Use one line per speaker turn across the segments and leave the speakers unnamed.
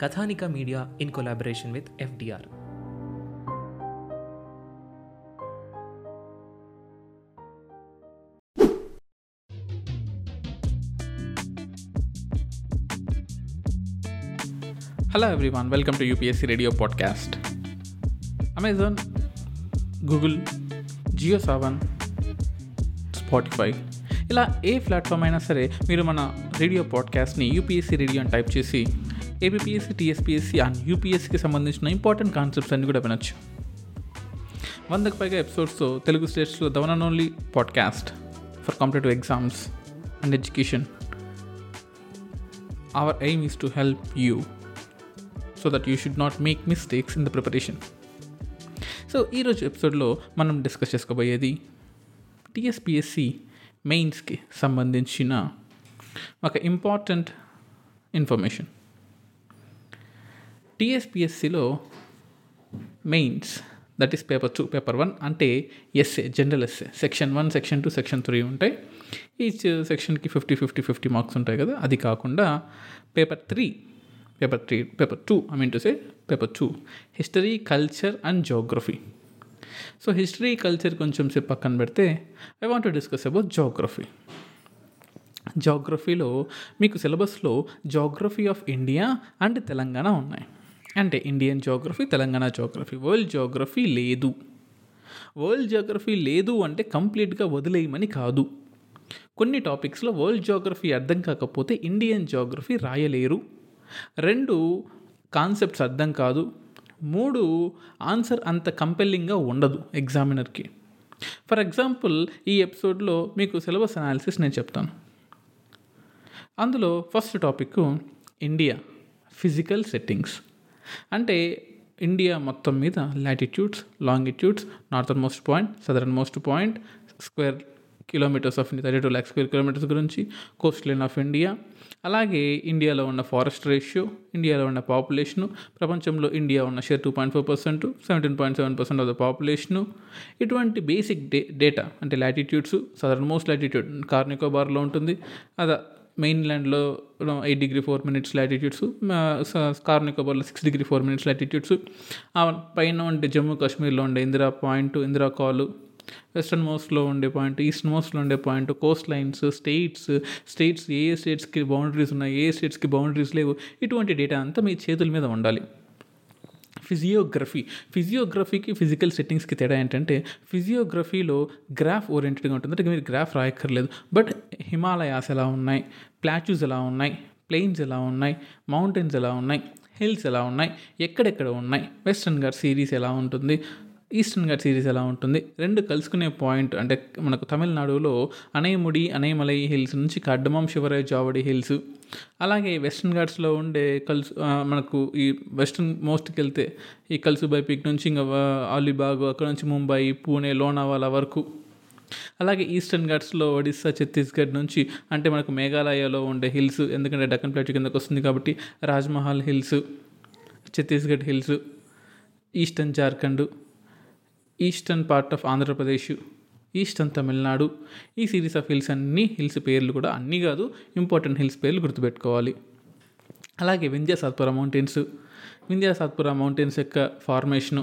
Kathanika media in collaboration with FDR.
Hello everyone welcome to UPSC radio podcast Amazon Google Jio Saavn Spotify ఇలా ఏ platform అయినా సరే మీరు మన radio పాడ్కాస్ట్ని యూపీఎస్సీ రేడియో అని టైప్ చేసి ఏబిపిఎస్సి టీఎస్పిఎస్సి అండ్ యూపీఎస్సికి సంబంధించిన ఇంపార్టెంట్ కాన్సెప్ట్స్ అన్ని కూడా వినొచ్చు. వందకు పైగా ఎపిసోడ్స్తో తెలుగు స్టేట్స్లో the one and only podcast for competitive exams and education our aim is to help you so that you should not make mistakes in the preparation so ఈరోజు ఎపిసోడ్లో మనం డిస్కస్ చేసుకోబోయేది టీఎస్పిఎస్సి మెయిన్స్కి సంబంధించిన ఒక important information టీఎస్పిఎస్సిలో mains that is paper two paper one అంటే SA general SA. Section one section two section three ఉంటాయి. Each సెక్షన్కి ఫిఫ్టీ ఫిఫ్టీ ఫిఫ్టీ మార్క్స్ ఉంటాయి కదా అది కాకుండా paper three paper three paper two I mean to say paper two. History culture and geography. So history culture కొంచెం సేపు పక్కన పెడితే I want to discuss about geography. జోగ్రఫీలో మీకు సిలబస్లో geography of India and Telangana ఉన్నాయి. అంటే Indian geography Telangana geography world geography లేదు. World geography లేదు అంటే కంప్లీట్గా వదిలేయమని కాదు. కొన్ని టాపిక్స్లో వరల్డ్ జోగ్రఫీ అర్థం కాకపోతే ఇండియన్ జోగ్రఫీ రాయలేరు. రెండు కాన్సెప్ట్స్ అర్థం కాదు. మూడు ఆన్సర్ అంత కంపెల్లింగ్గా ఉండదు ఎగ్జామినర్కి ఫర్ ఎగ్జాంపుల్ ఈ ఎపిసోడ్లో మీకు సిలబస్ అనాలిసిస్ నేను చెప్తాను. అందులో first topic India physical settings అంటే ఇండియా మొత్తం మీద latitudes longitudes northernmost point southernmost point square kilometres of India thirty two lakh square kilometres గురించి కోస్ట్ లైన్ ఆఫ్ ఇండియా అలాగే ఇండియాలో ఉన్న ఫారెస్ట్ రేషియో ఇండియాలో ఉన్న పాపులేషను ప్రపంచంలో ఇండియా ఉన్న share two point four percent seventeen point seven percent of the population ఇటువంటి basic day data అంటే లాటిట్యూడ్స్ సదరన్ మోస్ట్ లాటిట్యూడ్ కార్నికోబార్లో ఉంటుంది. అదా మెయిన్ ల్యాండ్లో eight degree four minutes latitudes కార్నికోబార్లో six degree four minutes latitudes పైన ఉండే జమ్మూ కాశ్మీర్లో ఉండే ఇందిరా పాయింట్ ఇందిరా కాలు వెస్ట్రన్ మోస్ట్లో ఉండే పాయింట్ ఈస్ట్ మోస్ట్లో ఉండే point coast lines states states ఏ ఏ స్టేట్స్కి బౌండరీస్ ఉన్నాయి ఏ స్టేట్స్కి బౌండరీస్ లేవు ఇటువంటి డేటా అంతా మీ చేతుల మీద ఉండాలి. ఫిజియోగ్రఫీ. ఫిజియోగ్రఫీకి ఫిజికల్ సెట్టింగ్స్కి తేడా ఏంటంటే ఫిజియోగ్రఫీలో గ్రాఫ్ ఓరియంటెడ్గా ఉంటుంది. అంటే మీరు గ్రాఫ్ రాయక్కర్లేదు. బట్ హిమాలయాస్ ఎలా ఉన్నాయి? ప్లాచ్యూస్ ఎలా ఉన్నాయి? ప్లెయిన్స్ ఎలా ఉన్నాయి? మౌంటైన్స్ ఎలా ఉన్నాయి? హిల్స్ ఎలా ఉన్నాయి? ఎక్కడెక్కడ ఉన్నాయి? వెస్ట్రన్ ఘాట్ సిరీస్ ఎలా ఉంటుంది? ఈస్టర్న్ ఘాట్ సిరీస్ ఎలా ఉంటుంది? రెండు కలుసుకునే పాయింట్ అంటే మనకు తమిళనాడులో అనయముడి అనయమలై హిల్స్ నుంచి కడ్డమం శివరాయ్ జావడి హిల్స్. అలాగే వెస్ట్రన్ ఘాట్స్లో ఉండే కలుసు మనకు ఈ వెస్ట్రన్ మోస్ట్కి వెళ్తే ఈ కల్సుబాయ్ పీక్ నుంచి ఇంకా అలీబాగ్ అక్కడ నుంచి ముంబై పూణే లోనావాలా వరకు. అలాగే ఈస్టర్న్ ఘాట్స్లో ఒడిస్సా ఛత్తీస్గఢ్ నుంచి అంటే మనకు మేఘాలయలో ఉండే హిల్స్ ఎందుకంటే డక్కన్ ప్లేట్ కిందకు వస్తుంది కాబట్టి Rajmahal hills Chhattisgarh hills eastern Jharkhand. Eastern part of Andhra Pradesh eastern Tamil Nadu. ఈ సిరీస్ ఆఫ్ హిల్స్ అన్ని హిల్స్ పేర్లు కూడా అన్నీ కాదు ఇంపార్టెంట్ హిల్స్ పేర్లు గుర్తుపెట్టుకోవాలి. అలాగే వింధ్యాసాత్పుర మౌంటైన్స్ వింధ్యాసాత్పుర మౌంటైన్స్ యొక్క ఫార్మేషను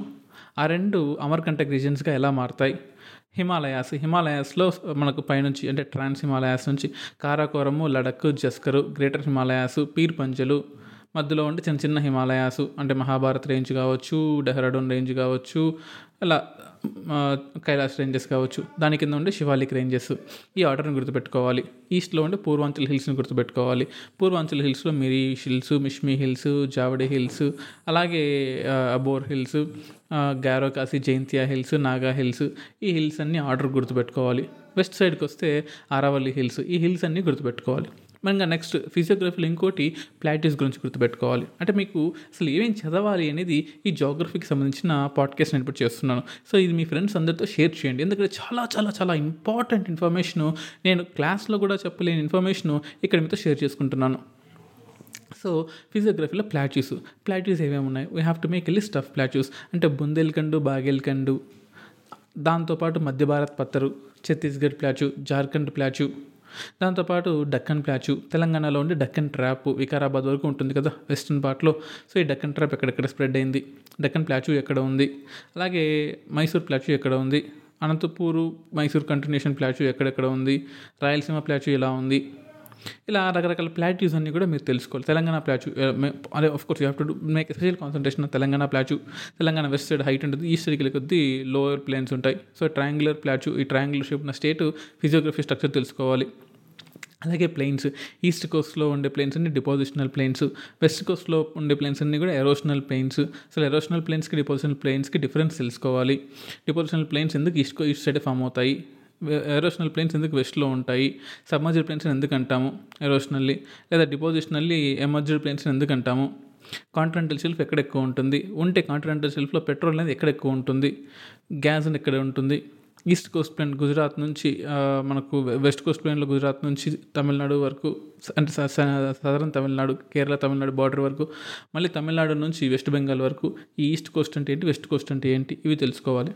ఆ రెండు అమర్కంటక్ రీజన్స్గా ఎలా మారుతాయి? హిమాలయాస్ హిమాలయాస్లో మనకు పైనుంచి అంటే ట్రాన్స్ హిమాలయాస్ నుంచి కారాకోరము లడక్ జస్కరు గ్రేటర్ హిమాలయాస్ పీర్ పంజలు మధ్యలో ఉండి చిన్న చిన్న హిమాలయాస్ అంటే మహాభారత్ రేంజ్ కావచ్చు డెహ్రాడూన్ రేంజ్ కావచ్చు అలా కైలాస్ రేంజెస్ కావచ్చు. దాని కింద ఉండే శివాలిక్ రేంజెస్. ఈ ఆర్డర్ని గుర్తుపెట్టుకోవాలి. ఈస్ట్లో ఉండే పూర్వాంచల్ హిల్స్ని గుర్తుపెట్టుకోవాలి. పూర్వాంచల్ హిల్స్లో Miri hills Mishmi hills Javadi hills అలాగే Abor hills Garo Khasi Jaintia hills Naga hills ఈ హిల్స్ అన్నీ ఆర్డర్ గుర్తుపెట్టుకోవాలి. వెస్ట్ సైడ్కి వస్తే ఆరావల్లి హిల్స్ ఈ హిల్స్ అన్నీ గుర్తుపెట్టుకోవాలి. మనగా నెక్స్ట్ ఫిజియోగ్రఫీలో ఇంకోటి ప్లాటిస్ గురించి గుర్తుపెట్టుకోవాలి. అంటే మీకు అసలు ఏమేమి చదవాలి అనేది ఈ జోగ్రఫీకి సంబంధించిన పాడ్కాస్ట్ నేను ఇప్పుడు చేస్తున్నాను. సో ఇది మీ ఫ్రెండ్స్ అందరితో షేర్ చేయండి. ఎందుకంటే చాలా చాలా చాలా ఇంపార్టెంట్ ఇన్ఫర్మేషను నేను క్లాస్లో కూడా చెప్పలేని ఇన్ఫర్మేషను ఇక్కడ మీతో షేర్ చేసుకుంటున్నాను. సో ఫిజియోగ్రఫీలో ప్లాట్యూస్ ప్లాట్యూస్ ఏమేమి ఉన్నాయి? We have to make a list of plateaus అంటే బుందేల్కండు బాగేల్కండు దాంతోపాటు మధ్య భారత్ పత్తరు ఛత్తీస్గఢ్ ప్లాచు జార్ఖండ్ ప్లాచు దాంతోపాటు డక్కన్ ప్లాచు. తెలంగాణలో ఉండే డక్కన్ ట్రాప్ వికారాబాద్ వరకు ఉంటుంది కదా వెస్ట్రన్ పార్ట్లో. సో ఈ డక్కన్ ట్రాప్ ఎక్కడెక్కడ స్ప్రెడ్ అయింది? డక్కన్ ప్లాచు ఎక్కడ ఉంది? అలాగే మైసూర్ ప్లాచు ఎక్కడ ఉంది? అనంతపూరు మైసూర్ కంటిన్యూషన్ ప్లాచు ఎక్కడెక్కడ ఉంది? రాయలసీమ ప్లాచు ఎలా ఉంది? ఇలా రకరకాల ప్లాట్యూస్ అన్నీ కూడా మీరు తెలుసుకోవాలి. తెలంగాణ ప్లాచు అదే of course you have to make special concentration Telangana plateau. Telangana west side height ఉంటుంది ఈస్ట్ సైడ్కి కొద్దీ లోయర్ ప్లేన్స్ ఉంటాయి. సో ట్రయాంగులర్ ప్లాచు ఈ ట్రయాంగులర్ షేప్ ఉన్న స్టేట్ ఫిజియోగ్రఫీ స్ట్రక్చర్ తెలుసుకోవాలి. అలాగే ప్లేన్స్ ఈస్ట్ కోస్ట్లో ఉండే ప్లేన్స్ అన్ని డిపోజిషనల్ ప్లేన్స్ వెస్ట్ కోస్ట్లో ఉండే ప్లేన్స్ అన్ని కూడా ఎరోషనల్ ప్లేన్స్ అసలు ఎరోషనల్ ప్లేన్స్కి డిపోజిషనల్ ప్లేన్స్కి డిఫరెన్స్ తెలుసుకోవాలి. డిపోజిషనల్ ప్లేన్స్ ఎందుకు ఈస్ట్ ఈస్ట్ సైడ్ ఫామ్ అవుతాయి? ఎరోషనల్ ప్లేన్స్ ఎందుకు వెస్ట్లో ఉంటాయి? సబ్మర్జ్డ్ ప్లేన్స్ ఎందుకు అంటాము ఎరోషనల్లీ లేదా డిపోజిషనల్లీ ఎమర్జ్డ్ ప్లేన్స్ ఎందుకు అంటాము? కాంటినెంటల్ షెల్ఫ్ ఎక్కడ ఎక్కువ ఉంటుంది? ఉంటే కాంటినెంటల్ షెల్ఫ్లో పెట్రోల్ అనేది ఎక్కడ ఎక్కువ ఉంటుంది? గ్యాస్ ఎక్కడ ఉంటుంది? ఈస్ట్ కోస్ట్ ప్లేన్ గుజరాత్ నుంచి మనకు వెస్ట్ కోస్ట్ ప్లేన్లో గుజరాత్ నుంచి తమిళనాడు వరకు అంటే సదరన్ తమిళనాడు కేరళ తమిళనాడు బార్డర్ వరకు మళ్ళీ తమిళనాడు నుంచి వెస్ట్ బెంగాల్ వరకు ఈ ఈస్ట్ కోస్ట్ అంటే ఏంటి వెస్ట్ కోస్ట్ అంటే ఏంటి ఇవి తెలుసుకోవాలి.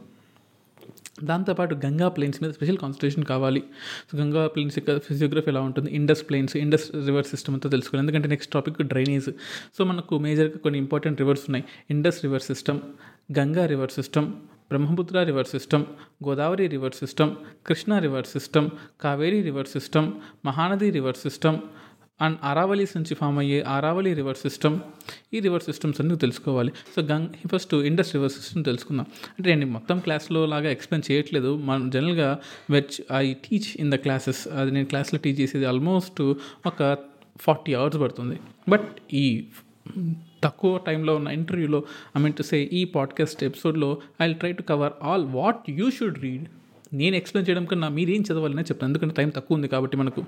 దాంతోపాటు గంగా ప్లేన్స్ మీద స్పెషల్ కాన్సన్ట్రేషన్ కావాలి. సో గంగా ప్లేన్స్ యొక్క ఫిజియోగ్రఫీ ఎలా ఉంటుంది Indus plains Indus river system అంతా తెలుసుకోవాలి. ఎందుకంటే నెక్స్ట్ టాపిక్ డ్రైనేజ్. సో మనకు మేజర్గా కొన్ని ఇంపార్టెంట్ రివర్స్ ఉన్నాయి. Indus river system Ganga river system Brahmaputra river system Godavari river system Krishna river system Kaveri river system Mahanadi river system and Aravallis నుంచి form అయ్యే Aravalli river system. ఈ river systems అన్ని తెలుసుకోవాలి. So గంగ్ first Indus river system తెలుసుకుందాం. అంటే నేను మొత్తం క్లాస్లో లాగా ఎక్స్ప్లెయిన్ చేయట్లేదు. మనం జనరల్గా which I teach in the classes. అది నేను క్లాస్లో టీచ్ చేసేది ఆల్మోస్ట్ ఒక ఫార్టీ అవర్స్ పడుతుంది. బట్ ఈ తక్కువ టైంలో ఉన్న ఇంటర్వ్యూలో ఐ మీన్ టు సే ఈ పాడ్కాస్ట్ ఎపిసోడ్లో I try to cover all what you should read. నేను ఎక్స్ప్లెయిన్ చేయడం కన్నా మీరేం చదవాలనే చెప్తాను. ఎందుకంటే టైం తక్కువ ఉంది కాబట్టి మనకు.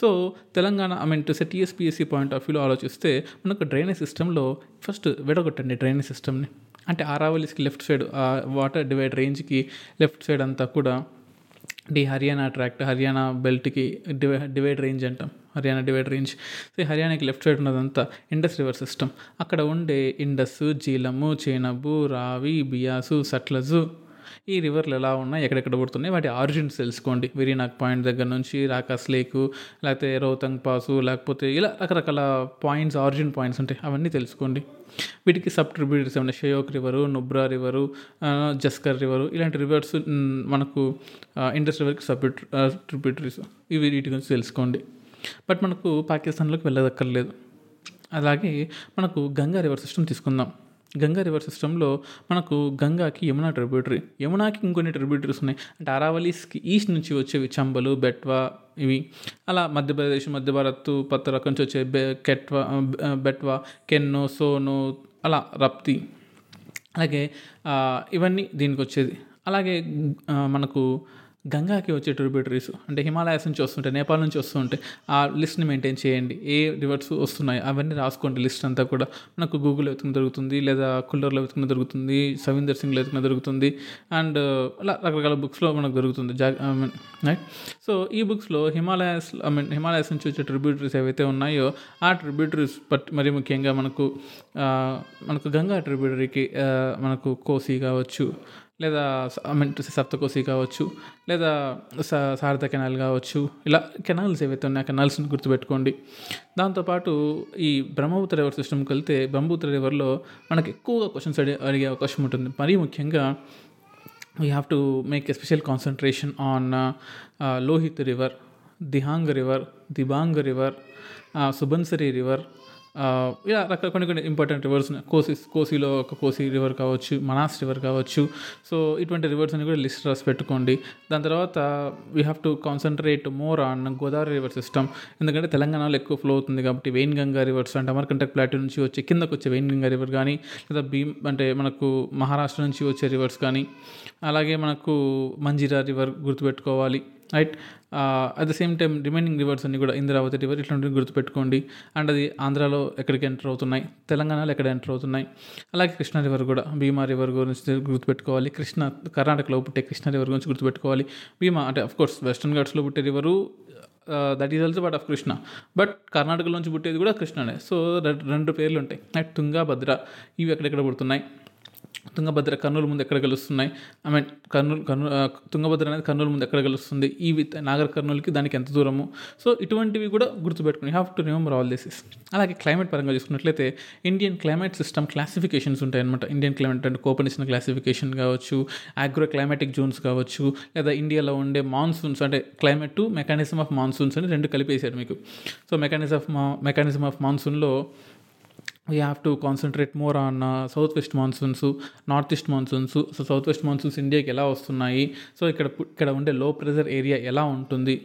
So Telangana I mean to set TSPSC point of వ్యూలో ఆలోచిస్తే మనకు డ్రైనేజ్ సిస్టంలో ఫస్ట్ విడగొట్టండి డ్రైనేజ్ సిస్టమ్ని అంటే ఆరావలిస్కి లెఫ్ట్ సైడ్ వాటర్ డివైడ్ రేంజ్కి లెఫ్ట్ సైడ్ అంతా కూడా డి హర్యానా ట్రాక్ట్ హర్యానా బెల్ట్కి డివై డివైడ్ రేంజ్ అంటాం. Haryana divide range. సో ఈ హర్యానాకి లెఫ్ట్ సైడ్ ఉన్నదంతా ఇండస్ రివర్ సిస్టమ్. అక్కడ ఉండే ఇండస్ జీలము చేనబు రావి బియాసు సట్లజు ఈ రివర్లు ఎలా ఉన్నాయి ఎక్కడెక్కడ పుడుతున్నాయి వాటి ఆరిజిన్స్ తెలుసుకోండి. విరీనాగ్ పాయింట్ దగ్గర నుంచి రాకాస్ లేక్ లేకపోతే రోహతంగ్ పాసు లేకపోతే ఇలా రకరకాల పాయింట్స్ ఆరిజిన్ పాయింట్స్ ఉంటాయి అవన్నీ తెలుసుకోండి. వీటికి సబ్ ట్రిబ్యూటరీస్ ఏమైనా Shyok river Nubra river Zanskar river ఇలాంటి రివర్స్ మనకు ఇండస్ రివర్కి సబ్ ట్రిబ్యూటరీస్ ఇవి వీటి గురించి తెలుసుకోండి. బట్ మనకు పాకిస్తాన్లోకి వెళ్ళదక్కర్లేదు. అలాగే మనకు గంగా రివర్ సిస్టమ్ తీసుకుందాం. గంగా రివర్ సిస్టంలో మనకు గంగాకి యమునా ట్రిబ్యూటరీ యమునాకి ఇంకొన్ని ట్రిబ్యూటరీస్ ఉన్నాయి. అంటే అరావలీస్కి ఈస్ట్ నుంచి వచ్చేవి చంబలు బెట్వా ఇవి. అలా మధ్యప్రదేశ్ మధ్య భారత్ పత్తర నుంచి వచ్చే బె కెట్వా బెట్వా కెన్నో సోను అలా రప్తి. అలాగే ఇవన్నీ దీనికి వచ్చేది అలాగే మనకు గంగాకి వచ్చే ట్రిబ్యూటరీస్ అంటే హిమాలయాస్ నుంచి వస్తుంటాయి నేపాల్ నుంచి వస్తుంటాయి ఆ లిస్ట్ని మెయింటైన్ చేయండి. ఏ రివర్స్ వస్తున్నాయి అవన్నీ రాసుకోండి లిస్ట్ అంతా కూడా. మనకు గూగుల్ వెతుకుని దొరుకుతుంది లేదా కుల్లర్లో వెతుకుని దొరుకుతుంది సవీందర్ సింగ్లో వెతుకుని దొరుకుతుంది అండ్ అలా రకరకాల బుక్స్లో మనకు దొరుకుతుంది. జా ఐ మీన్ రైట్ సో ఈ బుక్స్లో హిమాలయాస్ ఐ మీన్ హిమాలయాస్ నుంచి వచ్చే ట్రిబ్యూటరీస్ ఏవైతే ఉన్నాయో ఆ ట్రిబ్యూటరీస్ పట్ మరి ముఖ్యంగా మనకు మనకు గంగా ట్రిబ్యూటరీకి మనకు కోసి కావచ్చు. లేదా ఐ మీన్ సప్తకోసి కావచ్చు లేదా స శారద కెనాల్ కావచ్చు ఇలా కెనాల్స్ ఏవైతే ఉన్నాయో ఆ కెనాల్స్ని గుర్తుపెట్టుకోండి. దాంతోపాటు ఈ బ్రహ్మపుత్ర రివర్ సిస్టమ్కి వెళ్తే బ్రహ్మపుత్ర రివర్లో మనకు ఎక్కువగా క్వశ్చన్స్ అడిగే అడిగే అవకాశం ఉంటుంది. మరీ ముఖ్యంగా we have to make a special concentration on Lohit river Dihang river Dibang river Subansiri river ఇలా రకాల కొన్ని కొన్ని ఇంపార్టెంట్ రివర్స్ కోసి కోసిలో ఒక కోసి రివర్ కావచ్చు మనాస్ రివర్ కావచ్చు. సో ఇటువంటి రివర్స్ అని కూడా లిస్ట్ రాసి పెట్టుకోండి. దాని తర్వాత we have to concentrate more on Godavari river system ఎందుకంటే తెలంగాణలో ఎక్కువ ఫ్లో అవుతుంది కాబట్టి వెయిన్ గంగా రివర్స్ అంటే అమర్కంటక్ ప్లాట్యూ నుంచి వచ్చే కిందకు వచ్చే వెయిన్ గంగా రివర్ కానీ లేదా భీమ్ అంటే మనకు మహారాష్ట్ర నుంచి వచ్చే రివర్స్ కానీ అలాగే మనకు మంజీరా రివర్ గుర్తుపెట్టుకోవాలి. Right at the same time remaining rivers అన్ని కూడా ఇంద్రావతి రివర్ ఇట్లాంటివి గుర్తుపెట్టుకోండి. అండ్ అది ఆంధ్రాలో ఎక్కడికి ఎంటర్ అవుతున్నాయి? తెలంగాణలో ఎక్కడ ఎంటర్ అవుతున్నాయి? అలాగే కృష్ణా రివర్ కూడా భీమా రివర్ గురించి గుర్తుపెట్టుకోవాలి. కృష్ణ కర్ణాటకలో పుట్టే కృష్ణా రివర్ గురించి గుర్తుపెట్టుకోవాలి. భీమా అంటే అఫ్కోర్స్ వెస్టర్న్ ఘాట్స్లో పుట్టే river that is also part of Krishna. But కర్ణాటకలోంచి పుట్టేది కూడా కృష్ణనే. సో రెండు పేర్లు ఉంటాయి. రైట్ తుంగా భద్ర ఇవి ఎక్కడెక్కడ పుడుతున్నాయి? తుంగభద్ర కర్నూలు ముందు ఎక్కడ కలుస్తున్నాయి ఐ మీన్ కర్నూలు కర్నూలు తుంగభద్ర అనేది కర్నూలు ముందు ఎక్కడ కలుస్తుంది ఈ విత్ నాగర్ కర్నూలుకి దానికి ఎంత దూరము? సో ఇటువంటివి కూడా గుర్తుపెట్టుకుని have to remember all these అలాగే క్లైమేట్ పరంగా చూసుకున్నట్లయితే ఇండియన్ క్లైమేట్ సిస్టమ్ క్లాసిఫికేషన్స్ ఉంటాయి అనమాట ఇండియన్ క్లైమేట్ అంటే కోపనిసిన క్లాసిఫికేషన్ కావచ్చు ఆగ్రో క్లైమాటిక్ జోన్స్ కావచ్చు లేదా ఇండియాలో ఉండే మాన్సూన్స్ అంటే climate to mechanism of monsoons అని రెండు కలిపేశారు మీకు. సో మెకానిజం ఆఫ్ మా mechanism of మాన్సూన్లో we have to concentrate more on south west monsoons north east monsoons so south west monsoons ఇండియాకి ఎలా వస్తున్నాయి? సో ఇక్కడ ఇక్కడ ఉండే లో ప్రెజర్ ఏరియా ఎలా ఉంటుంది?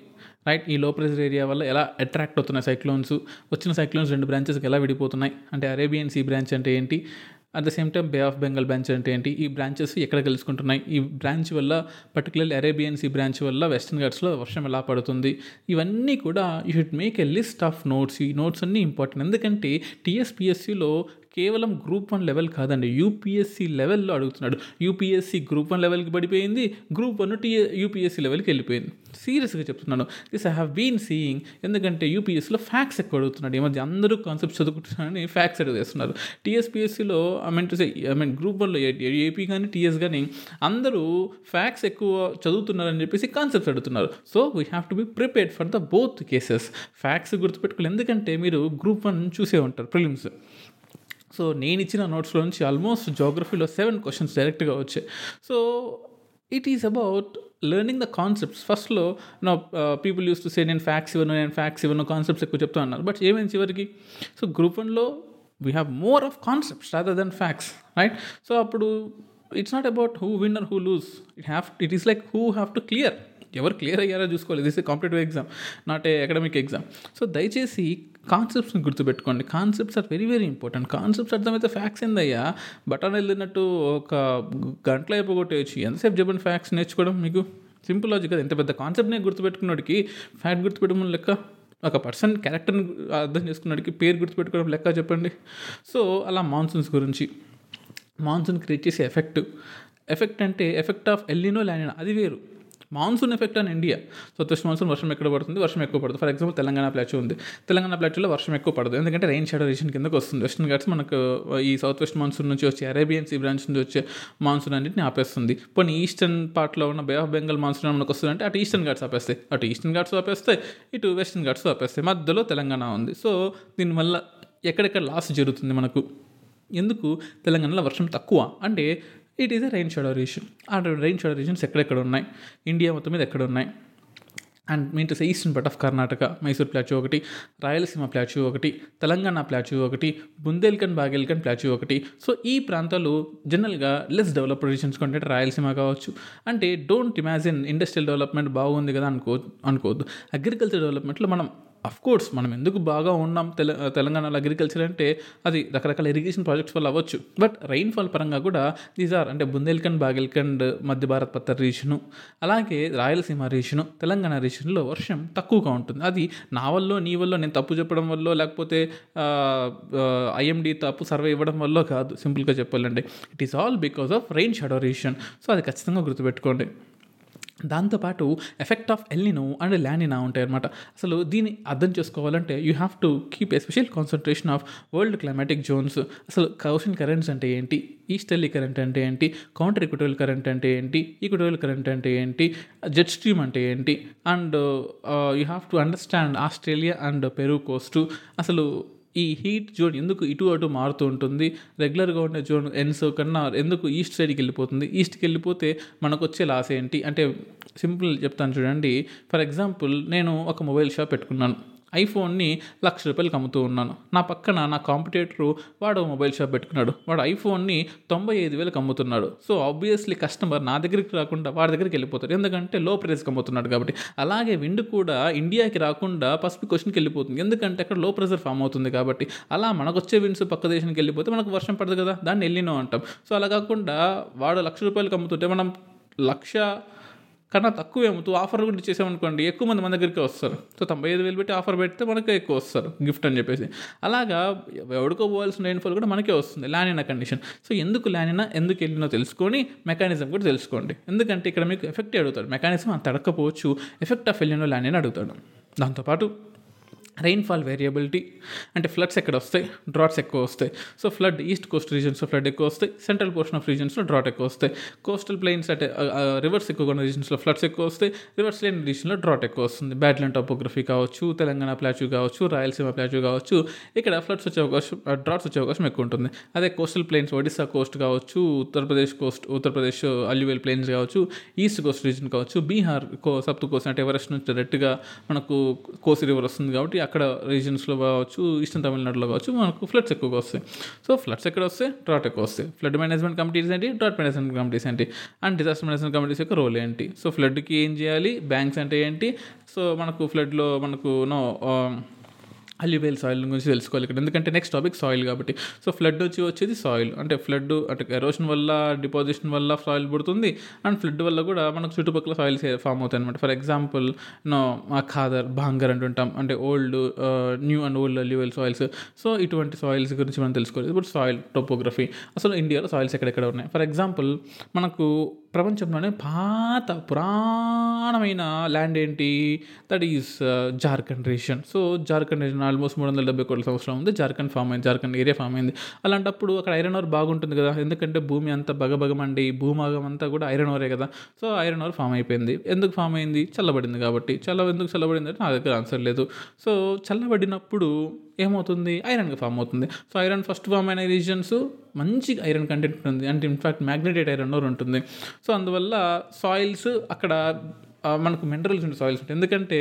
రైట్ ఈ లో ప్రెజర్ ఏరియా వల్ల ఎలా అట్రాక్ట్ అవుతున్నాయి సైక్లోన్స్ వచ్చిన సైక్లోన్స్ రెండు బ్రాంచెస్కి ఎలా విడిపోతున్నాయి? అంటే అరేబియన్ సీ బ్రాంచ్ అంటే ఏంటి? At the same time bay of Bengal branch అంటే ఏంటి? ఈ బ్రాంచెస్ ఎక్కడ కలుసుకుంటున్నాయి? ఈ బ్రాంచ్ వల్ల పర్టికులర్లీ అరేబియన్స్ ఈ బ్రాంచ్ వల్ల వెస్టర్న్ ఘాట్స్లో వర్షం ఎలా పడుతుంది? ఇవన్నీ కూడా you should make a list of notes ఈ నోట్స్ అన్నీ ఇంపార్టెంట్ ఎందుకంటే టీఎస్పిఎస్సిలో కేవలం గ్రూప్ వన్ లెవెల్ కాదండి యూపీఎస్సీ లెవెల్లో అడుగుతున్నాడు. యూపీఎస్సీ గ్రూప్ వన్ లెవెల్కి పడిపోయింది గ్రూప్ వన్ టీ యూపీఎస్సీ లెవెల్కి వెళ్ళిపోయింది. సీరియస్గా చెప్తున్నాను this I have been seeing ఎందుకంటే యూపీఎస్సీలో ఫ్యాక్స్ ఎక్కువ అడుగుతున్నాడు. ఈ మధ్య అందరూ కాన్సెప్ట్స్ చదువుకుంటున్నారని ఫ్యాక్స్ అడుగుతున్నారు టీఎస్పిఎస్సిలో I mean to say I mean group వన్లో ఏపీ కానీ టీఎస్ కానీ అందరూ ఫ్యాక్స్ ఎక్కువ చదువుతున్నారని చెప్పేసి కాన్సెప్ట్స్ అడుగుతున్నారు. So we have to be prepared for the both cases facts గుర్తుపెట్టుకోవాలి ఎందుకంటే మీరు గ్రూప్ వన్ చూసే ఉంటారు ప్రిలిమ్స్ సో నేను ఇచ్చిన నోట్స్లో నుంచి ఆల్మోస్ట్ జోగ్రఫీలో సెవెన్ క్వశ్చన్స్ డైరెక్ట్గా వచ్చాయి. So it is about learning the concepts ఫస్ట్లో నా పీపుల్ యూస్ టు సే నేను ఫ్యాక్స్ ఇవ్వను నేను ఫ్యాక్స్ ఇవ్వను కాన్సెప్ట్స్ ఎక్కువ చెప్తా అన్నారు. బట్ ఏమైంది చివరికి? సో గ్రూప్ వన్లో we have more of concepts rather than facts right so అప్పుడు it's not about who win or who lose it have it is like who have to clear ఎవరు clear అయ్యారో చూసుకోవాలి. This a competitive exam not a academic exam so దయచేసి కాన్సెప్ట్స్ని గుర్తుపెట్టుకోండి. Concepts are very very important concepts అర్థమైతే facts ఏందయ్యా? Button వెళ్ళినట్టు ఒక గంటలో అయిపోగొట్టేయచ్చు. ఎంతసేపు చెప్పండి ఫ్యాక్స్ నేర్చుకోవడం మీకు? సింపుల్ లాజిక్ కదా. ఎంత పెద్ద కాన్సెప్ట్నే గుర్తుపెట్టుకున్నోడికి ఫ్యాక్ట్ గుర్తుపెట్టడం లెక్క ఒక పర్సన్ క్యారెక్టర్ని అర్థం చేసుకున్నోడికి పేరు గుర్తుపెట్టుకోవడం లెక్క చెప్పండి. సో అలా మాన్సూన్స్ గురించి. మాన్సూన్ క్రియేట్ చేసే ఎఫెక్ట్ ఎఫెక్ట్ అంటే effect of El Nino La Nina అది వేరు. Monsoon effect on India. So west monsoon వర్షం ఎక్కడ పడుతుంది? వర్షం ఎక్కువ పడుతుంది. ఫర్ ఎగ్జాంపుల్ తెలంగాణ ప్లాచ్ ఉంది. తెలంగాణ ప్లాచోలో వర్షం ఎక్కువ పడదు. ఎందుకంటే రెయిన్ షాడో రీజన్ కిందకు వస్తుంది. వెస్టర్న్ ఘాట్స్ మనకు ఈ సౌత్ వెస్ట్ మాన్సూన్ నుంచి వచ్చే అరేబియన్ సీ బ్రాంచ్ నుంచి వచ్చే మాన్సూన్ అన్నింటిని ఆపేస్తుంది. పోనీ ఈస్టర్న్ పార్ట్లో ఉన్న బే ఆఫ్ బెంగాల్ మాన్సూన్ మనకు వస్తుందంటే అటు ఈస్టర్న్ ఘాట్స్ ఆపేస్తాయి. అటు ఈస్టర్న్ ఘాట్స్ ఆపేస్తాయి. ఇటు వెస్టర్న్ ఘాట్స్ ఆపేస్తాయి. మధ్యలో తెలంగాణ ఉంది. సో దీనివల్ల ఎక్కడెక్కడ లాస్ జరుగుతుంది మనకు? ఎందుకు? తెలంగాణలో వర్షం తక్కువ. అంటే it is a rain shadow region ఆ రైన్ షాడో రీజన్స్ ఎక్కడెక్కడ ఉన్నాయి? ఇండియా మొత్తం మీద ఎక్కడ ఉన్నాయి? And mean to say eastern part of Karnataka Mysore plateau ఒకటి రాయలసీమ ప్లాచూ ఒకటి తెలంగాణ ప్లాచూ ఒకటి బుందేల్ఖండ్ బాగేల్ఖండ్ ప్లాచూ ఒకటి. సో ఈ ప్రాంతాలు జనరల్గా లెస్ డెవలప్డ్ రీజన్స్ కంటే రాయలసీమ కావచ్చు. అంటే డోంట్ ఇమాజిన్ ఇండస్ట్రియల్ డెవలప్మెంట్ బాగుంది కదా అనుకో అనుకోవద్దు. అగ్రికల్చర్ డెవలప్మెంట్లో మనం కోర్స్ మనం ఎందుకు బాగా ఉన్నాం? తెల తెలంగాణలో అగ్రికల్చర్ అంటే అది రకరకాల ఇరిగేషన్ ప్రాజెక్ట్స్ వల్ల అవ్వచ్చు. బట్ రైన్ఫాల్ పరంగా కూడా దీస్ ఆర్ అంటే బుందేల్ఖండ్ బాగేల్ఖండ్ మధ్య భారత్ పత్తర్ రీజను అలాగే రాయలసీమ రీజను తెలంగాణ రీజన్లో వర్షం తక్కువగా ఉంటుంది. అది నా వల్ల నీ వల్ల నేను తప్పు చెప్పడం వల్ల లేకపోతే ఐఎండి తప్పు సర్వే ఇవ్వడం వల్ల కాదు. సింపుల్గా చెప్పాలంటే. It is all because of rain shadow region so అది ఖచ్చితంగా గుర్తుపెట్టుకోండి. దాంతోపాటు effect of El Nino and La Nina ఉంటాయి అనమాట అసలు దీన్ని అర్థం చేసుకోవాలంటే you have to keep special concentration of world climatic zones అసలు కౌషన్ కరెంట్స్ అంటే ఏంటి? ఈస్టర్లీ కరెంట్ అంటే ఏంటి? కౌంటర్ ఈక్వటోరియల్ కరెంట్ అంటే ఏంటి? ఈక్వటోరియల్ కరెంట్ అంటే ఏంటి? జెట్ స్ట్రీమ్ అంటే ఏంటి? And you have to understand Australia and Peru coast అసలు ఈ హీట్ జోన్ ఎందుకు ఇటు అటు మారుతూ ఉంటుంది? రెగ్యులర్గా ఉండే జోన్ ఎన్స్ కన్నా ఎందుకు ఈస్ట్ సైడ్కి వెళ్ళిపోతుంది? ఈస్ట్కి వెళ్ళిపోతే మనకు వచ్చే లాస్ ఏంటి? అంటే సింపుల్ చెప్తాను చూడండి. ఫర్ ఎగ్జాంపుల్ నేను ఒక మొబైల్ షాప్ పెట్టుకున్నాను. ఐఫోన్ని లక్ష రూపాయలకి అమ్ముతూ ఉన్నాను. నా పక్కన నా కాంపిటేటరు వాడు మొబైల్ షాప్ పెట్టుకున్నాడు. వాడు ఐఫోన్ని తొంభై ఐదు వేలకు అమ్ముతున్నాడు. సో ఆబ్వియస్లీ కస్టమర్ నా దగ్గరికి రాకుండా వాడి దగ్గరికి వెళ్ళిపోతారు ఎందుకంటే లో ప్రైస్కి అమ్ముతున్నాడు కాబట్టి. అలాగే విండ్ కూడా ఇండియాకి రాకుండా పసిఫిక్ క్వశ్చన్కి వెళ్ళిపోతుంది. ఎందుకంటే అక్కడ లో ప్రెజర్ ఫామ్ అవుతుంది కాబట్టి. అలా మనకు వచ్చే విండ్స్ పక్క దేశానికి వెళ్ళిపోతే మనకు వర్షం పడదు కదా. దాన్ని వెళ్ళినో అంటాం. సో అలా కాకుండా వాడు లక్ష రూపాయలకి అమ్ముతుంటే మనం లక్ష కన్నా తక్కువ ఏమవుతూ ఆఫర్ కూడా ఇచ్చేసామనుకోండి ఎక్కువ మంది మన దగ్గరికి వస్తారు. సో తొంభై ఐదు వేలు పెట్టి ఆఫర్ పెడితే మనకే ఎక్కువ వస్తారు గిఫ్ట్ అని చెప్పేసి. అలాగా ఎవరికో పోవాల్సిన రైన్ఫాల్ కూడా మనకే వస్తుంది లానినా కండిషన్ సో ఎందుకు లానినా ఎందుకు వెళ్ళినో తెలుసుకొని మెకానిజం కూడా తెలుసుకోండి. ఎందుకంటే ఇక్కడ మీకు ఎఫెక్ట్ అడుగుతాడు. మెకానిజం అంత అడగకపోవచ్చు effect of El Nino La Nina అడుగుతాడు. దాంతోపాటు రెయిన్ఫాల్ వేరియబిలిటీ అంటే ఫ్లడ్స్ ఎక్కడ వస్తాయి? డ్రాట్స్ ఎక్కువ వస్తాయి. సో ఫ్లడ్ ఈస్ట్ కోస్ట్ రీజన్స్లో ఫ్లడ్ ఎక్కువ వస్తాయి. సెంట్రల్ పోర్షన్ ఆఫ్ రీజన్స్లో డ్రాట్ ఎక్కువ వస్తాయి. కోస్టల్ ప్లెయిన్స్ అంటే రివర్స్ ఎక్కువ ఉన్న రీజన్స్లో ఫ్లడ్స్ ఎక్కువ వస్తాయి. రివర్స్ లేని రీజన్లో డ్రాట్ ఎక్కువ వస్తుంది. బ్యాడ్లాండ్ టోపోగ్రఫీ కావచ్చు తెలంగాణ ప్లాచ్యూ కావచ్చు రాయలసీమ ప్లాచ్యూ కావచ్చు ఇక్కడ ఫ్లడ్స్ వచ్చే అవకాశం డ్రాట్స్ వచ్చే అవకాశం ఎక్కువ ఉంటుంది. అదే కోస్టల్ ప్లెయిన్స్ ఒడిశా కోస్ట్ కావచ్చు Uttar Pradesh coast Uttar Pradesh alluvial plains కావచ్చు ఈస్ట్ కోస్ట్ రీజన్ కావచ్చు బీహార్ కో సప్తు కోస్ట్ అంటే ఎవరెస్ట్ నుంచి డైరెక్ట్గా మనకు కోసి రివర్ వస్తుంది కాబట్టి అక్కడ రీజన్స్లో కావచ్చు ఈస్టర్న్ తమిళనాడులో కావచ్చు మనకు ఫ్లడ్స్ ఎక్కువగా వస్తాయి. సో ఫ్లడ్స్ ఎక్కడ వస్తాయి? డ్రాట్ ఎక్కువ వస్తాయి. ఫ్లడ్ మేనేజ్మెంట్ కమిటీస్ ఏంటి? డ్రాట్ మేనేజ్మెంట్ కమిటీస్ ఏంటి? అండ్ డిజాస్టర్ మేనేజ్మెంట్ కమిటీస్ యొక్క రోల్ ఏంటి? సో ఫ్లడ్కి ఏం చేయాలి? బ్యాంక్స్ అంటే ఏంటి? సో మనకు ఫ్లడ్లో మనకు నో um, అల్యూవేల్ సాయిల్ గురించి తెలుసుకోవాలి ఇక్కడ. ఎందుకంటే నెక్స్ట్ టాపిక్ సాయిల్ కాబట్టి. సో ఫ్లడ్ వచ్చి వచ్చేది సాయిల్ అంటే ఫ్లడ్ అంటే ఎరోషన్ వల్ల డిపాజిషన్ వల్ల సాయిల్ పుడుతుంది అండ్ ఫ్లడ్ వల్ల కూడా మనకు చుట్టుపక్కల సాయిల్స్ ఫామ్ అవుతాయి అనమాట for example no khadar bhangar అంటుంటాం. అంటే old new and old alluvial soils so ఇటువంటి సాయిల్స్ గురించి మనం తెలుసుకోవాలి. ఇప్పుడు సాయిల్ టోపోగ్రఫీ అసలు ఇండియాలో సాయిల్స్ ఎక్కడెక్కడ ఉన్నాయి? ఫర్ ఎగ్జాంపుల్ మనకు ప్రపంచంలోనే పాత పురాణమైన ల్యాండ్ ఏంటి? That is Jharkhand region so Jharkhand region almost మూడు వందల డెబ్బై కోట్ల సంవత్సరం ఉంది. జార్ఖండ్ ఫామ్ అయింది. జార్ఖండ్ ఏరియా ఫామ్ అయింది. అలాంటప్పుడు అక్కడ ఐరన్ ఓర్ బాగుంటుంది కదా. ఎందుకంటే భూమి అంతా బగబగమండి భూమాగం అంతా కూడా ఐరన్ ఓరే కదా. సో ఐరన్ ఓర్ ఫామ్ అయిపోయింది. ఎందుకు ఫామ్ అయింది? చల్లబడింది కాబట్టి. చల్ల ఎందుకు చల్లబడింది అంటే నా దగ్గర ఆన్సర్ లేదు. సో చల్లబడినప్పుడు ఏమవుతుంది? ఐరన్గా ఫామ్ అవుతుంది. సో ఐరన్ ఫస్ట్ ఫామ్ అయిన రీజన్స్ మంచి ఐరన్ కంటెంట్ ఉంటుంది. అంటే in fact magnetite iron ore ఉంటుంది. సో అందువల్ల సాయిల్స్ అక్కడ మనకు మినరల్స్ ఉండే సాయిల్స్ ఉంటాయి. ఎందుకంటే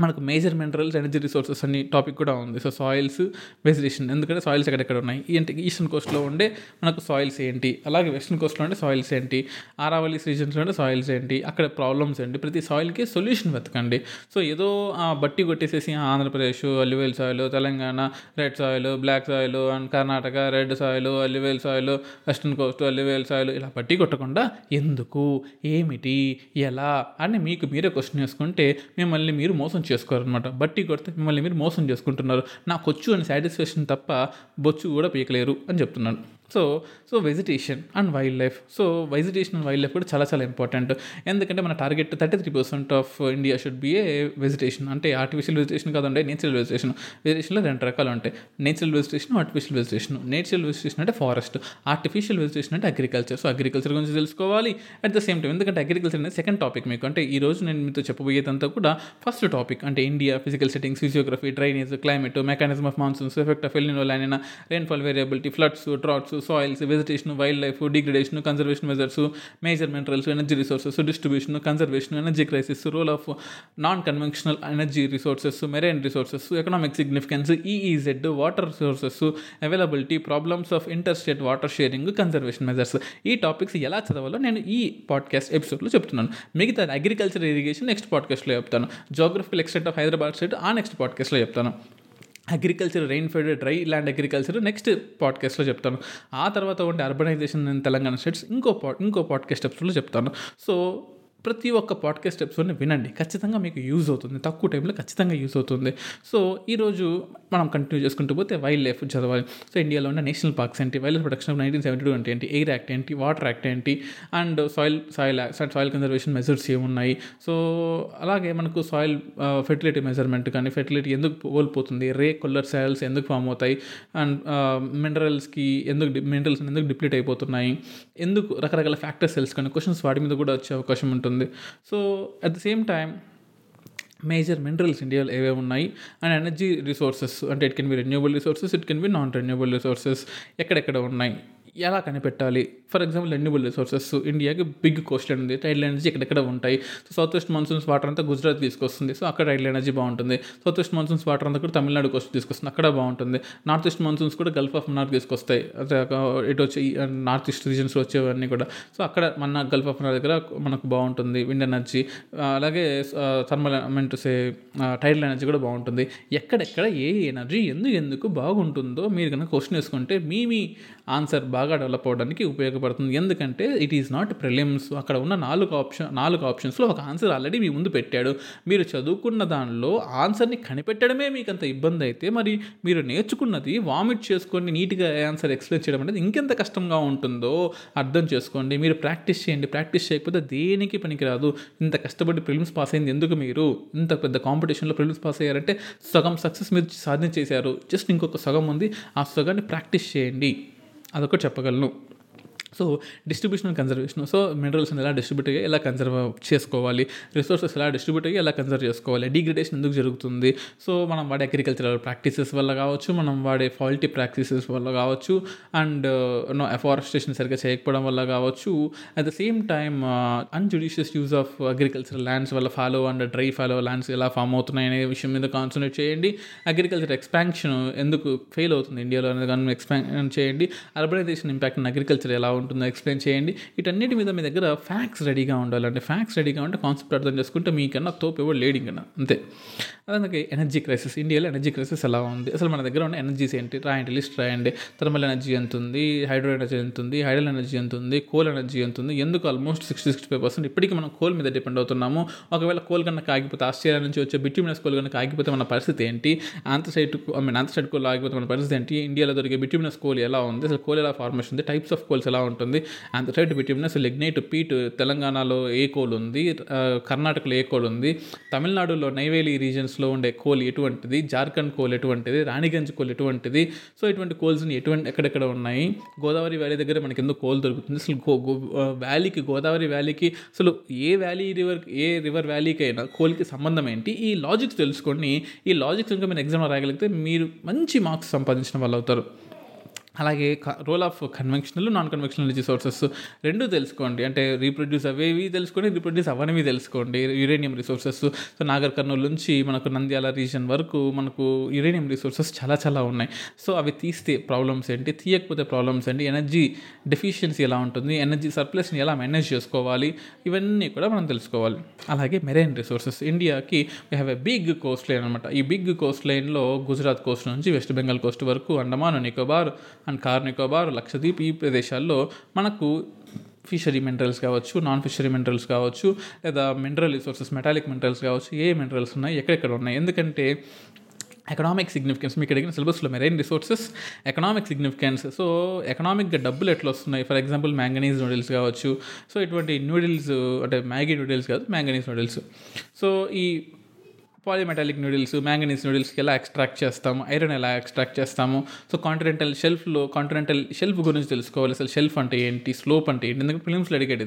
మనకు మేజర్ మినరల్స్ ఎనర్జీ రిసోర్సెస్ అనే టాపిక్ కూడా ఉంది. So soils vegetation. ఎందుకంటే సాయిల్స్ ఎక్కడెక్కడ ఉన్నాయి? ఏంటి ఈస్టర్న్ కోస్ట్లో ఉండే మనకు సాయిల్స్ ఏంటి? అలాగే వెస్ట్రన్ కోస్ట్లో ఉండే సాయిల్స్ ఏంటి? ఆరావలీస్ రీజన్స్లో ఉండే సాయిల్స్ ఏంటి? అక్కడ ప్రాబ్లమ్స్ ఏంటి? ప్రతి సాయిల్కి సొల్యూషన్ వెతకండి. సో ఏదో ఆ బట్టి కొట్టేసేసి Andhra Pradesh alluvial soil Telangana red soil black soil and Karnataka red soil alluvial soil western coast alluvial soil ఇలా బట్టి కొట్టకుండా ఎందుకు? ఏమిటి? ఎలా? అని మీకు మీరే క్వశ్చన్ చేసుకుంటే మిమ్మల్ని మీరు మోసం చేసుకోరనమాట బట్టి కొడితే మిమ్మల్ని మీరు మోసం చేసుకుంటున్నారు. నాకు వచ్చు అని సాటిస్ఫాక్షన్ తప్ప బొచ్చు కూడా పీకలేరు అని చెప్తున్నాను so so vegetation and wildlife so vegetation and wildlife కూడా చాలా చాలా ఇంపార్టెంట్ ఎందుకంటే మన target thirty three percent of India should be a vegetation అంటే ఆర్టిఫిషియల్ వెజిటేషన్ కాదండి నేచురల్ వెజిటేషన్ వెజిటేషన్లో రెండు రకాలు ఉంటాయి. Natural vegetation artificial vegetation natural vegetation అంటే ఫారెస్ట్ ఆర్టిఫిషియల్ వెజిటేషన్ అంటే అగ్రికల్చర్ సో అగ్రికల్చర్ గురించి తెలుసుకోవాలి. అట్ ద సేమ్ టైం ఎందుకంటే అగ్రికల్చర్ అనేది సెకండ్ టాపిక్ మీకు. అంటే ఈ రోజు నేను మీతో చెప్పబోయేదంతా కూడా ఫస్ట్ టాపిక్ అంటే India physical settings physiography drainage climate mechanism of monsoons effect of El Nino line rainfall variability floods droughts soils vegetation wildlife degradation conservation measures major minerals energy resources distribution conservation energy crisis role of non conventional energy resources marine resources economic significance EEZ water resources availability problems of inter state water sharing conservation measures ఈ topics ఎలా చదవాలో నేను ఈ podcast ఎపిసోడ్లో చెప్తున్నాను. మిగతా agriculture irrigation next పాడ్కాస్ట్లో చెప్తాను. Geographical extent of Hyderabad state ఆ నెక్స్ట్ పాడ్కాస్ట్లో చెప్తాను. Agriculture rain fed dry land agriculture next పాడ్కాస్ట్లో చెప్తాను. ఆ తర్వాత ఉండే అర్బనైజేషన్ ఇన్ తెలంగాణ స్టేట్స్ ఇంకో పా ఇంకో పాడ్కాస్ట్ ఎపిసోడ్లో చెప్తాను. సో ప్రతి ఒక్క పాడ్కాస్ట్ ఎపిసోడ్ని వినండి. ఖచ్చితంగా మీకు యూజ్ అవుతుంది. తక్కువ టైంలో ఖచ్చితంగా యూజ్ అవుతుంది. సో ఈరోజు మనం కంటిన్యూ చేసుకుంటూ పోతే వైల్డ్ లైఫ్ చదవాలి. సో ఇండియాలో ఉన్న నేషనల్ పార్క్స్ ఏంటి? Wildlife protection of nineteen seventy two అంటే ఏంటి? ఎయిర్ యాక్ట్ ఏంటి? వాటర్ యాక్ట్ ఏంటి? And soil soil soil conservation measures ఏమున్నాయి? సో అలాగే మనకు సాయిల్ ఫెర్టిలిటీ మెజర్మెంట్ కానీ ఫెర్టిలిటీ ఎందుకు కోల్పోతుంది? రే కొల్లర్ సాయిల్స్ ఎందుకు ఫామ్ అవుతాయి? అండ్ మినరల్స్కి ఎందుకు మినరల్స్ ఎందుకు డిప్లీట్ అయిపోతున్నాయి? ఎందుకు రకరకాల ఫ్యాక్టర్స్ తెలుసుకొని క్వశ్చన్స్ వాటి మీద కూడా వచ్చే అవకాశం ఉంటుంది. So at the same time major minerals ఇండియాలో ఏవేవి ఉన్నాయి? అండ్ ఎనర్జీ రిసోర్సెస్ అంటే it can be renewable resources it can be non renewable resources ఎక్కడెక్కడ ఉన్నాయి? ఎలా కనిపెట్టాలి? ఫర్ ఎగ్జాంపుల్ రెన్యూబుల్ రిసోర్సెస్ ఇండియాకి బిగ్ కోస్ట్ ఉంది టైడల్ ఎనర్జీ ఎక్కడెక్కడ ఉంటాయి? So south west monsoons water అంతా గుజరాత్ తీసుకొస్తుంది. సో అక్కడ టైడల్ ఎనర్జీ బాగుంటుంది. సౌత్ వెస్ట్ మాన్సూన్స్ వాటర్ అంతా కూడా తమిళనాడు కోస్ట్ తీసుకొస్తుంది. అక్కడ బాగుంటుంది. నార్త్ ఈస్ట్ మాన్సూన్స్ కూడా గల్ఫ్ ఆఫ్ నార్త్ తీసుకొస్తాయి. ఇటు వచ్చి నార్త్ ఈస్ట్ రీజన్స్ వచ్చేవన్నీ కూడా. సో అక్కడ మన గల్ఫ్ ఆఫ్ మన్నార్ దగ్గర మనకు బాగుంటుంది విండ్ ఎనర్జీ అలాగే thermal mean to say tidal energy కూడా బాగుంటుంది. ఎక్కడెక్కడ ఏ ఎనర్జీ ఎందుకు ఎందుకు బాగుంటుందో మీరు కనుక క్వశ్చన్ వేసుకుంటే మీ మీ ఆన్సర్ బాగా డెవలప్ అవ్వడానికి ఉపయోగపడుతుంది. ఎందుకంటే ఇట్ ఈస్ నాట్ ప్రిలిమ్స్ అక్కడ ఉన్న నాలుగు ఆప్షన్ నాలుగు ఆప్షన్స్లో ఒక ఆన్సర్ ఆల్రెడీ మీ ముందు పెట్టాడు. మీరు చదువుకున్న దానిలో ఆన్సర్ని కనిపెట్టడమే మీకు అంత ఇబ్బంది అయితే మరి మీరు నేర్చుకున్నది వామిట్ చేసుకొని నీట్గా ఆన్సర్ ఎక్స్ప్లెయిన్ చేయడం అనేది ఇంకెంత కష్టంగా ఉంటుందో అర్థం చేసుకోండి. మీరు ప్రాక్టీస్ చేయండి. ప్రాక్టీస్ చేయకపోతే దేనికి పనికిరాదు? ఇంత కష్టపడి ప్రిలిమ్స్ పాస్ అయింది ఎందుకు మీరు? ఇంత పెద్ద కాంపిటీషన్లో ప్రిలిమ్స్ పాస్ అయ్యారంటే సగం సక్సెస్ మీరు సాధించేశారు. జస్ట్ ఇంకొక సగం ఉంది. ఆ సగాన్ని ప్రాక్టీస్ చేయండి. అదొకటి చెప్పగలను. So distribution conservation so minerals ఎలా డిస్ట్రిబ్యూట్ అయ్యి ఎలా కన్జర్వ్ చేసుకోవాలి రిసోర్సెస్ ఎలా డిస్ట్రిబ్యూట్ అయ్యి ఎలా కన్జర్వ్ చేసుకోవాలి డిగ్రేడేషన్ ఎందుకు జరుగుతుంది? సో మనం వాడే అగ్రికల్చరల్ ప్రాక్టీసెస్ వల్ల కావచ్చు మనం వాడే ఫాల్టీ ప్రాక్టీసెస్ వల్ల కావచ్చు అండ్ నో అఫారెస్టేషన్ సరిగ్గా చేయకపోవడం వల్ల కావచ్చు. At the same time injudicious use of agricultural lands వల్ల fallow and dry fallow lands ఎలా ఫామ్ అవుతున్నాయి అనే విషయం మీద కాన్సన్ట్రేట్ చేయండి. అగ్రికల్చర్ ఎక్స్పాన్షన్ ఎందుకు ఫెయిల్ అవుతుంది ఇండియాలో అనేది కానీ ఎక్స్పాన్ చేయండి. అర్బనైజేషన్ ఇంపాక్ట్ అగ్రికల్చర్ ఎలా ఉంటుందో ఎక్స్ప్లెయిన్ చేయండి. వీటన్నిటి మీద మీ దగ్గర ఫ్యాక్ట్స్ రెడీగా ఉండాలంటే ఫ్యాక్ట్స్ రెడీగా ఉంటే కాన్సెప్ట్ అర్థం చేసుకుంటే మీకన్నా తోపు ఎవరు లేడింగ్ కన్నా అంతే. అలాగే ఎనర్జీ క్రైసిస్ ఇండియాలో ఎనర్జీ క్రైసిస్ ఎలా ఉంది? అసలు మన దగ్గర ఉన్న ఎనర్జీస్ ఏంటి? రాయండి లిస్ట్ రాయండి. థర్మల్ ఎనర్జీ ఎంత ఉంది? హైడ్రో ఎనర్జీ ఎంత ఉంది? హైడల్ ఎనర్జీ ఎంత ఉంది? కోల్ ఎనర్జీ ఎంత ఉంది? ఎందుకు almost sixty sixty five percent ఇప్పటికీ మనం కోల్ మీద డిపెండ్ అవుతున్నాము. ఒకవేళ కోల్ కన్నా కాగిపోతే ఆస్ట్రేలియా నుంచి వచ్చే బిట్యూమినస్ కోల్ కన్నా కాగిపోతే మన పరిస్థితి ఏంటి? Anthracite I mean side coal ఆగిపోతే మన పరిస్థితి ఏంటి? ఇండియాలో దొరికే బిట్యూమినస్ కోల్ ఎలా ఉంది? అసలు కోల్ ఎలా ఫార్మేషన్ ఉంది? టైప్స్ ఆఫ్ కోల్స్ ఎలా ఉంటుంది. ఆంథసైట్ బిట్యూమినస్ లిగ్నైట్ పీట్ తెలంగాణలో ఏ కోల్ ఉంది కర్ణాటకలో ఏ కోల్ ఉంది తమిళనాడులో నైవేలి రీజన్స్లో ఉండే కోల్ ఎటువంటిది జార్ఖండ్ కోల్ ఎటువంటిది రాణిగంజ్ కోల్ ఎటువంటిది సో ఇటువంటి కోల్స్ని ఎటువంటి ఎక్కడెక్కడ ఉన్నాయి గోదావరి వ్యాలీ దగ్గర మనకి ఎందుకు కోల్ దొరుకుతుంది అసలు గో గో వ్యాలీకి గోదావరి వ్యాలీకి అసలు ఏ వ్యాలీ రివర్ ఏ రివర్ వ్యాలీకి అయినా కోల్కి సంబంధం ఏంటి? ఈ లాజిక్స్ తెలుసుకొని ఈ లాజిక్స్ ఇంకా మీరు ఎగ్జామ్ రాయగలిగితే మీరు మంచి మార్క్స్ సంపాదించిన వాళ్ళు అవుతారు అలాగే role of conventional non conventional energy sources రెండు తెలుసుకోండి. అంటే రీప్రొడ్యూస్ అవేవి తెలుసుకోండి రీప్రొడ్యూస్ అవనివి తెలుసుకోండి. Uranium resources so Nagar Kurnool నుంచి మనకు నంద్యాల రీజన్ వరకు మనకు యురేనియం రిసోర్సెస్ చాలా చాలా ఉన్నాయి. సో అవి తీస్తే ప్రాబ్లమ్స్ ఏంటి? తీయకపోతే ప్రాబ్లమ్స్ ఏంటి? ఎనర్జీ డెఫిషియన్సీ ఎలా ఉంటుంది? ఎనర్జీ సర్ప్లస్ని ఎలా మేనేజ్ చేసుకోవాలి? ఇవన్నీ కూడా మనం తెలుసుకోవాలి. అలాగే మెరైన్ రిసోర్సెస్ ఇండియాకి we have a big coastline అనమాట ఈ బిగ్ కోస్ట్ లైన్లో గుజరాత్ కోస్ట్ నుంచి వెస్ట్ బెంగాల్ కోస్ట్ వరకు అండమాన్ నికోబార్ అండ్ కార్నికోబార్ లక్షద్వీప్ ఈ ప్రదేశాల్లో మనకు ఫిషరీ మినరల్స్ కావచ్చు నాన్ ఫిషరీ మినరల్స్ కావచ్చు లేదా మినరల్ రిసోర్సెస్ మెటాలిక్ మినరల్స్ కావచ్చు ఏ మినరల్స్ ఉన్నాయి ఎక్కడెక్కడ ఉన్నాయి. ఎందుకంటే ఎకనామిక్ సిగ్నిఫికెన్స్ మీకు అడిగిన సిలబస్లో marine resources economic significance so ఎకనామిక్గా డబ్బులు ఎట్లా వస్తున్నాయి? ఫర్ ఎగ్జాంపుల్ మ్యాంగనీస్ నూడిల్స్ కావచ్చు. సో ఇటువంటి నూడిల్స్ అంటే మ్యాగీ నూడిల్స్ కాదు మ్యాంగనీస్ నూడిల్స్ సో ఈ పాలిమెటాలిక్ నూడిల్స్ మ్యాంగనీస్ నూడిల్స్కి ఎలా ఎక్స్ట్రాక్ట్ చేస్తాము ఐరన్ ఎలా ఎక్స్ట్రాక్ట్ చేస్తాము సో కాంటినెంటల్ షెల్ఫ్లో కాంటినెంటల్ షెల్ఫ్ గురించి తెలుసుకోవాలి అసలు షెల్ఫ్ అంటే ఏంటి స్లోప్ అంటే ఏంటి ఎందుకంటే ఫిలిమ్స్లో అడిగేది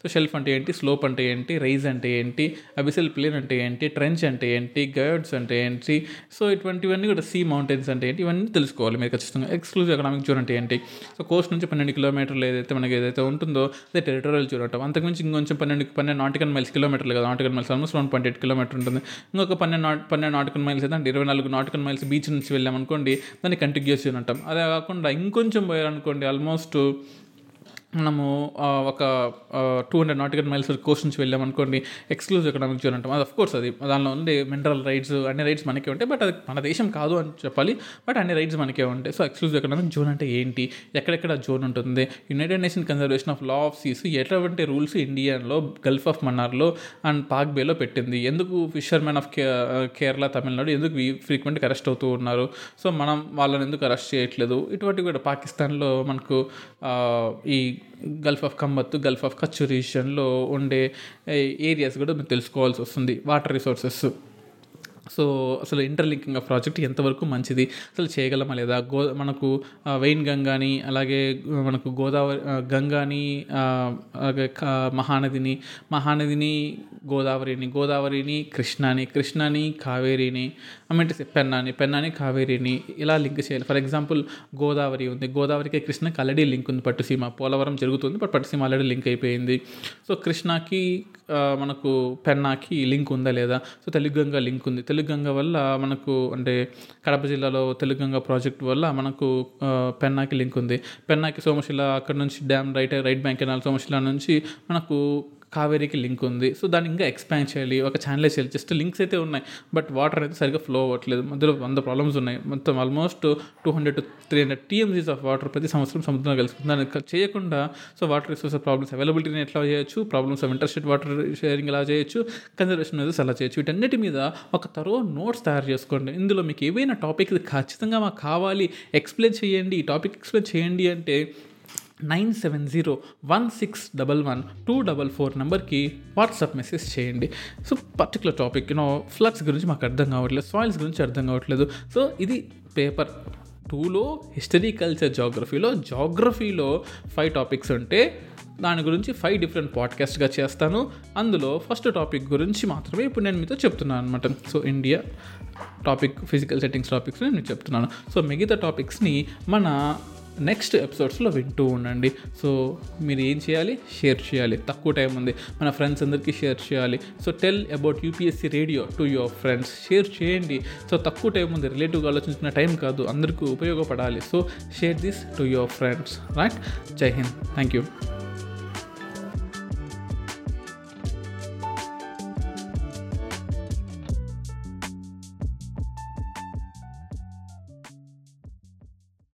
సో షెల్ఫ్ అంటే ఏంటి స్లోప్ అంటే ఏంటి రైజ్ అంటే ఏంటి అబిసల్ ప్లేన్ అంటే ఏంటి ట్రెంచ్ అంటే ఏంటి గర్డ్స్ అంటే ఏంటి సో ఇటువంటివన్నీ కూడా సీ మౌంటైన్స్ అంటే ఏంటి ఇవన్నీ తెలుసుకోవాలి మీరు ఖచ్చితంగా ఎక్స్క్లూజివ్ ఎకనామిక్ జోన్ అంటే ఏంటి సో కోస్ట్ నుంచి పన్నెండు కిలోమీటర్లు ఏదైతే మనకి ఏదైతే ఉంటుందో అదే టెరిటోరియల్ జోన్ అంటాం అంతకుమించి ఇంకొంచెం పన్నెండు పన్నెండు నాటికన్ మైల్స్ కిలోమీటర్లు కదా nautical miles almost one point eight kilometer ఉంటుంది ఇంకొక పన్నెండు నాట్ పన్నెండు నాటికన్ మైల్స్ అయితే అంటే ఇరవై నాలుగు నాటికన్ మైల్స్ బీచ్ నుంచి వెళ్ళామనుకోండి దాన్ని కంటిన్యూస్ అని అంటాం. అదే కాకుండా ఇంకొంచెం పోయారనుకోండి ఆల్మోస్ట్ మనము ఒక two hundred nautical miles course నుంచి వెళ్ళామనుకోండి ఎక్స్క్లూజివ్ ఎకనామిక్ జోన్ అంటాం. అది అఫ్కోర్స్ అది. దానిలో ఉండే మినరల్ రైట్స్ అన్ని రైట్స్ మనకే ఉంటాయి బట్ అది మన దేశం కాదు అని చెప్పాలి బట్ అన్ని రైట్స్ మనకే ఉంటాయి. సో ఎక్స్క్లూజివ్ ఎకనామిక్ జోన్ అంటే ఏంటి? ఎక్కడెక్కడ జోన్ ఉంటుంది? United Nation conservation of law of seas ఎటువంటి రూల్స్ ఇండియాలో గల్ఫ్ ఆఫ్ మన్నార్లో అండ్ పాక్ బేలో పెట్టింది? ఎందుకు ఫిషర్మెన్ ఆఫ్ కేరళ తమిళనాడు ఎందుకు ఫ్రీక్వెంట్గా అరెస్ట్ అవుతూ ఉన్నారు? సో మనం వాళ్ళని ఎందుకు అరెస్ట్ చేయట్లేదు? ఇటువంటివి కూడా పాకిస్తాన్లో మనకు ఈ gulf of Khambhat gulf of Kutch రీజియన్లో ఉండే eh, ఏరియాస్ కూడా మీరు తెలుసుకోవాల్సి వస్తుంది వాటర్ రిసోర్సెస్ సో అసలు ఇంటర్లింకింగ్ ఆఫ్ ప్రాజెక్ట్ ఎంతవరకు మంచిది? అసలు చేయగలమా లేదా? గో మనకు వెయిన్ గంగాని అలాగే మనకు గోదావరి గంగాని అలాగే మహానదిని మహానదిని గోదావరిని గోదావరిని కృష్ణాని కృష్ణాని కావేరిని అంటే పెన్నాని పెన్నాని కావేరిని ఇలా లింక్ చేయాలి. ఫర్ ఎగ్జాంపుల్ గోదావరి ఉంది. గోదావరికి కృష్ణకి ఆల్రెడీ లింక్ ఉంది. పట్టుసీమ పోలవరం జరుగుతుంది. బట్ పట్టుసీమ ఆల్రెడీ లింక్ అయిపోయింది. సో కృష్ణాకి మనకు పెన్నాకి లింక్ ఉందా లేదా? సో తెలుగంగ లింక్ ఉంది. తెలుగుగంగ వల్ల మనకు అంటే కడప జిల్లాలో తెలుగుగంగ ప్రాజెక్ట్ వల్ల మనకు పెన్నాకి లింక్ ఉంది. పెన్నాకి సోమశిల అక్కడ నుంచి dam right right bank canal Somasila నుంచి మనకు కావేరీకి లింక్ ఉంది. సో దాన్ని ఇంకా ఎక్స్పాండ్ చేయాలి. ఒక ఛానల్ చేయాలి. జస్ట్ లింక్స్ అయితే ఉన్నాయి. బట్ వాటర్ అయితే సరిగ్గా ఫ్లో అవ్వట్లేదు. మధ్యలో వంద ప్రాబ్లమ్స్ ఉన్నాయి. మొత్తం almost two hundred to three hundred TMCs of water ప్రతి సంవత్సరం సముద్రంలో కలుస్తుంది. దాన్ని చేయకుండా సో వాటర్ రిసోర్స్ ప్రాబ్లమ్స్ అవైలబిలిటీని ఎట్లా చేయొచ్చు? Problems of interstate water sharing ఎలా చేయొచ్చు? కన్జర్వేషన్ మెజర్స్ ఎలా చేయొచ్చు? వీటన్నిటి మీద ఒక తరో నోట్స్ తయారు చేసుకోండి. ఇందులో మీకు ఏవైనా టాపిక్ ఖచ్చితంగా మాకు కావాలి ఎక్స్ప్లెయిన్ చేయండి. ఈ టాపిక్ ఎక్స్ప్లెయిన్ చేయండి అంటే nine seven zero one six double one two double four నెంబర్కి వాట్సాప్ మెసేజ్ చేయండి. So particular topic you know floods గురించి మాకు అర్థం కావట్లేదు సాయిల్స్ గురించి అర్థం కావట్లేదు. సో ఇది పేపర్ టూలో హిస్టరీ కల్చర్ జాగ్రఫీలో జాగ్రఫీలో ఫైవ్ టాపిక్స్ ఉంటే దాని గురించి ఫైవ్ డిఫరెంట్ పాడ్కాస్ట్గా చేస్తాను. అందులో ఫస్ట్ టాపిక్ గురించి మాత్రమే ఇప్పుడు నేను మీతో చెప్తున్నాను అనమాట so India topic physical settings topics నేను చెప్తున్నాను. సో మిగతా టాపిక్స్ని మన నెక్స్ట్ ఎపిసోడ్స్లో వింటూ ఉండండి. సో మీరు ఏం చేయాలి? షేర్ చేయాలి. తక్కువ టైం ఉంది. మన ఫ్రెండ్స్ అందరికీ షేర్ చేయాలి. So tell about UPSC radio to your friends share చేయండి. సో తక్కువ టైం ఉంది. రిలేటివ్గా ఆలోచించిన టైం కాదు. అందరికీ ఉపయోగపడాలి. So share this to your friends right జై హింద్ థ్యాంక్ యూ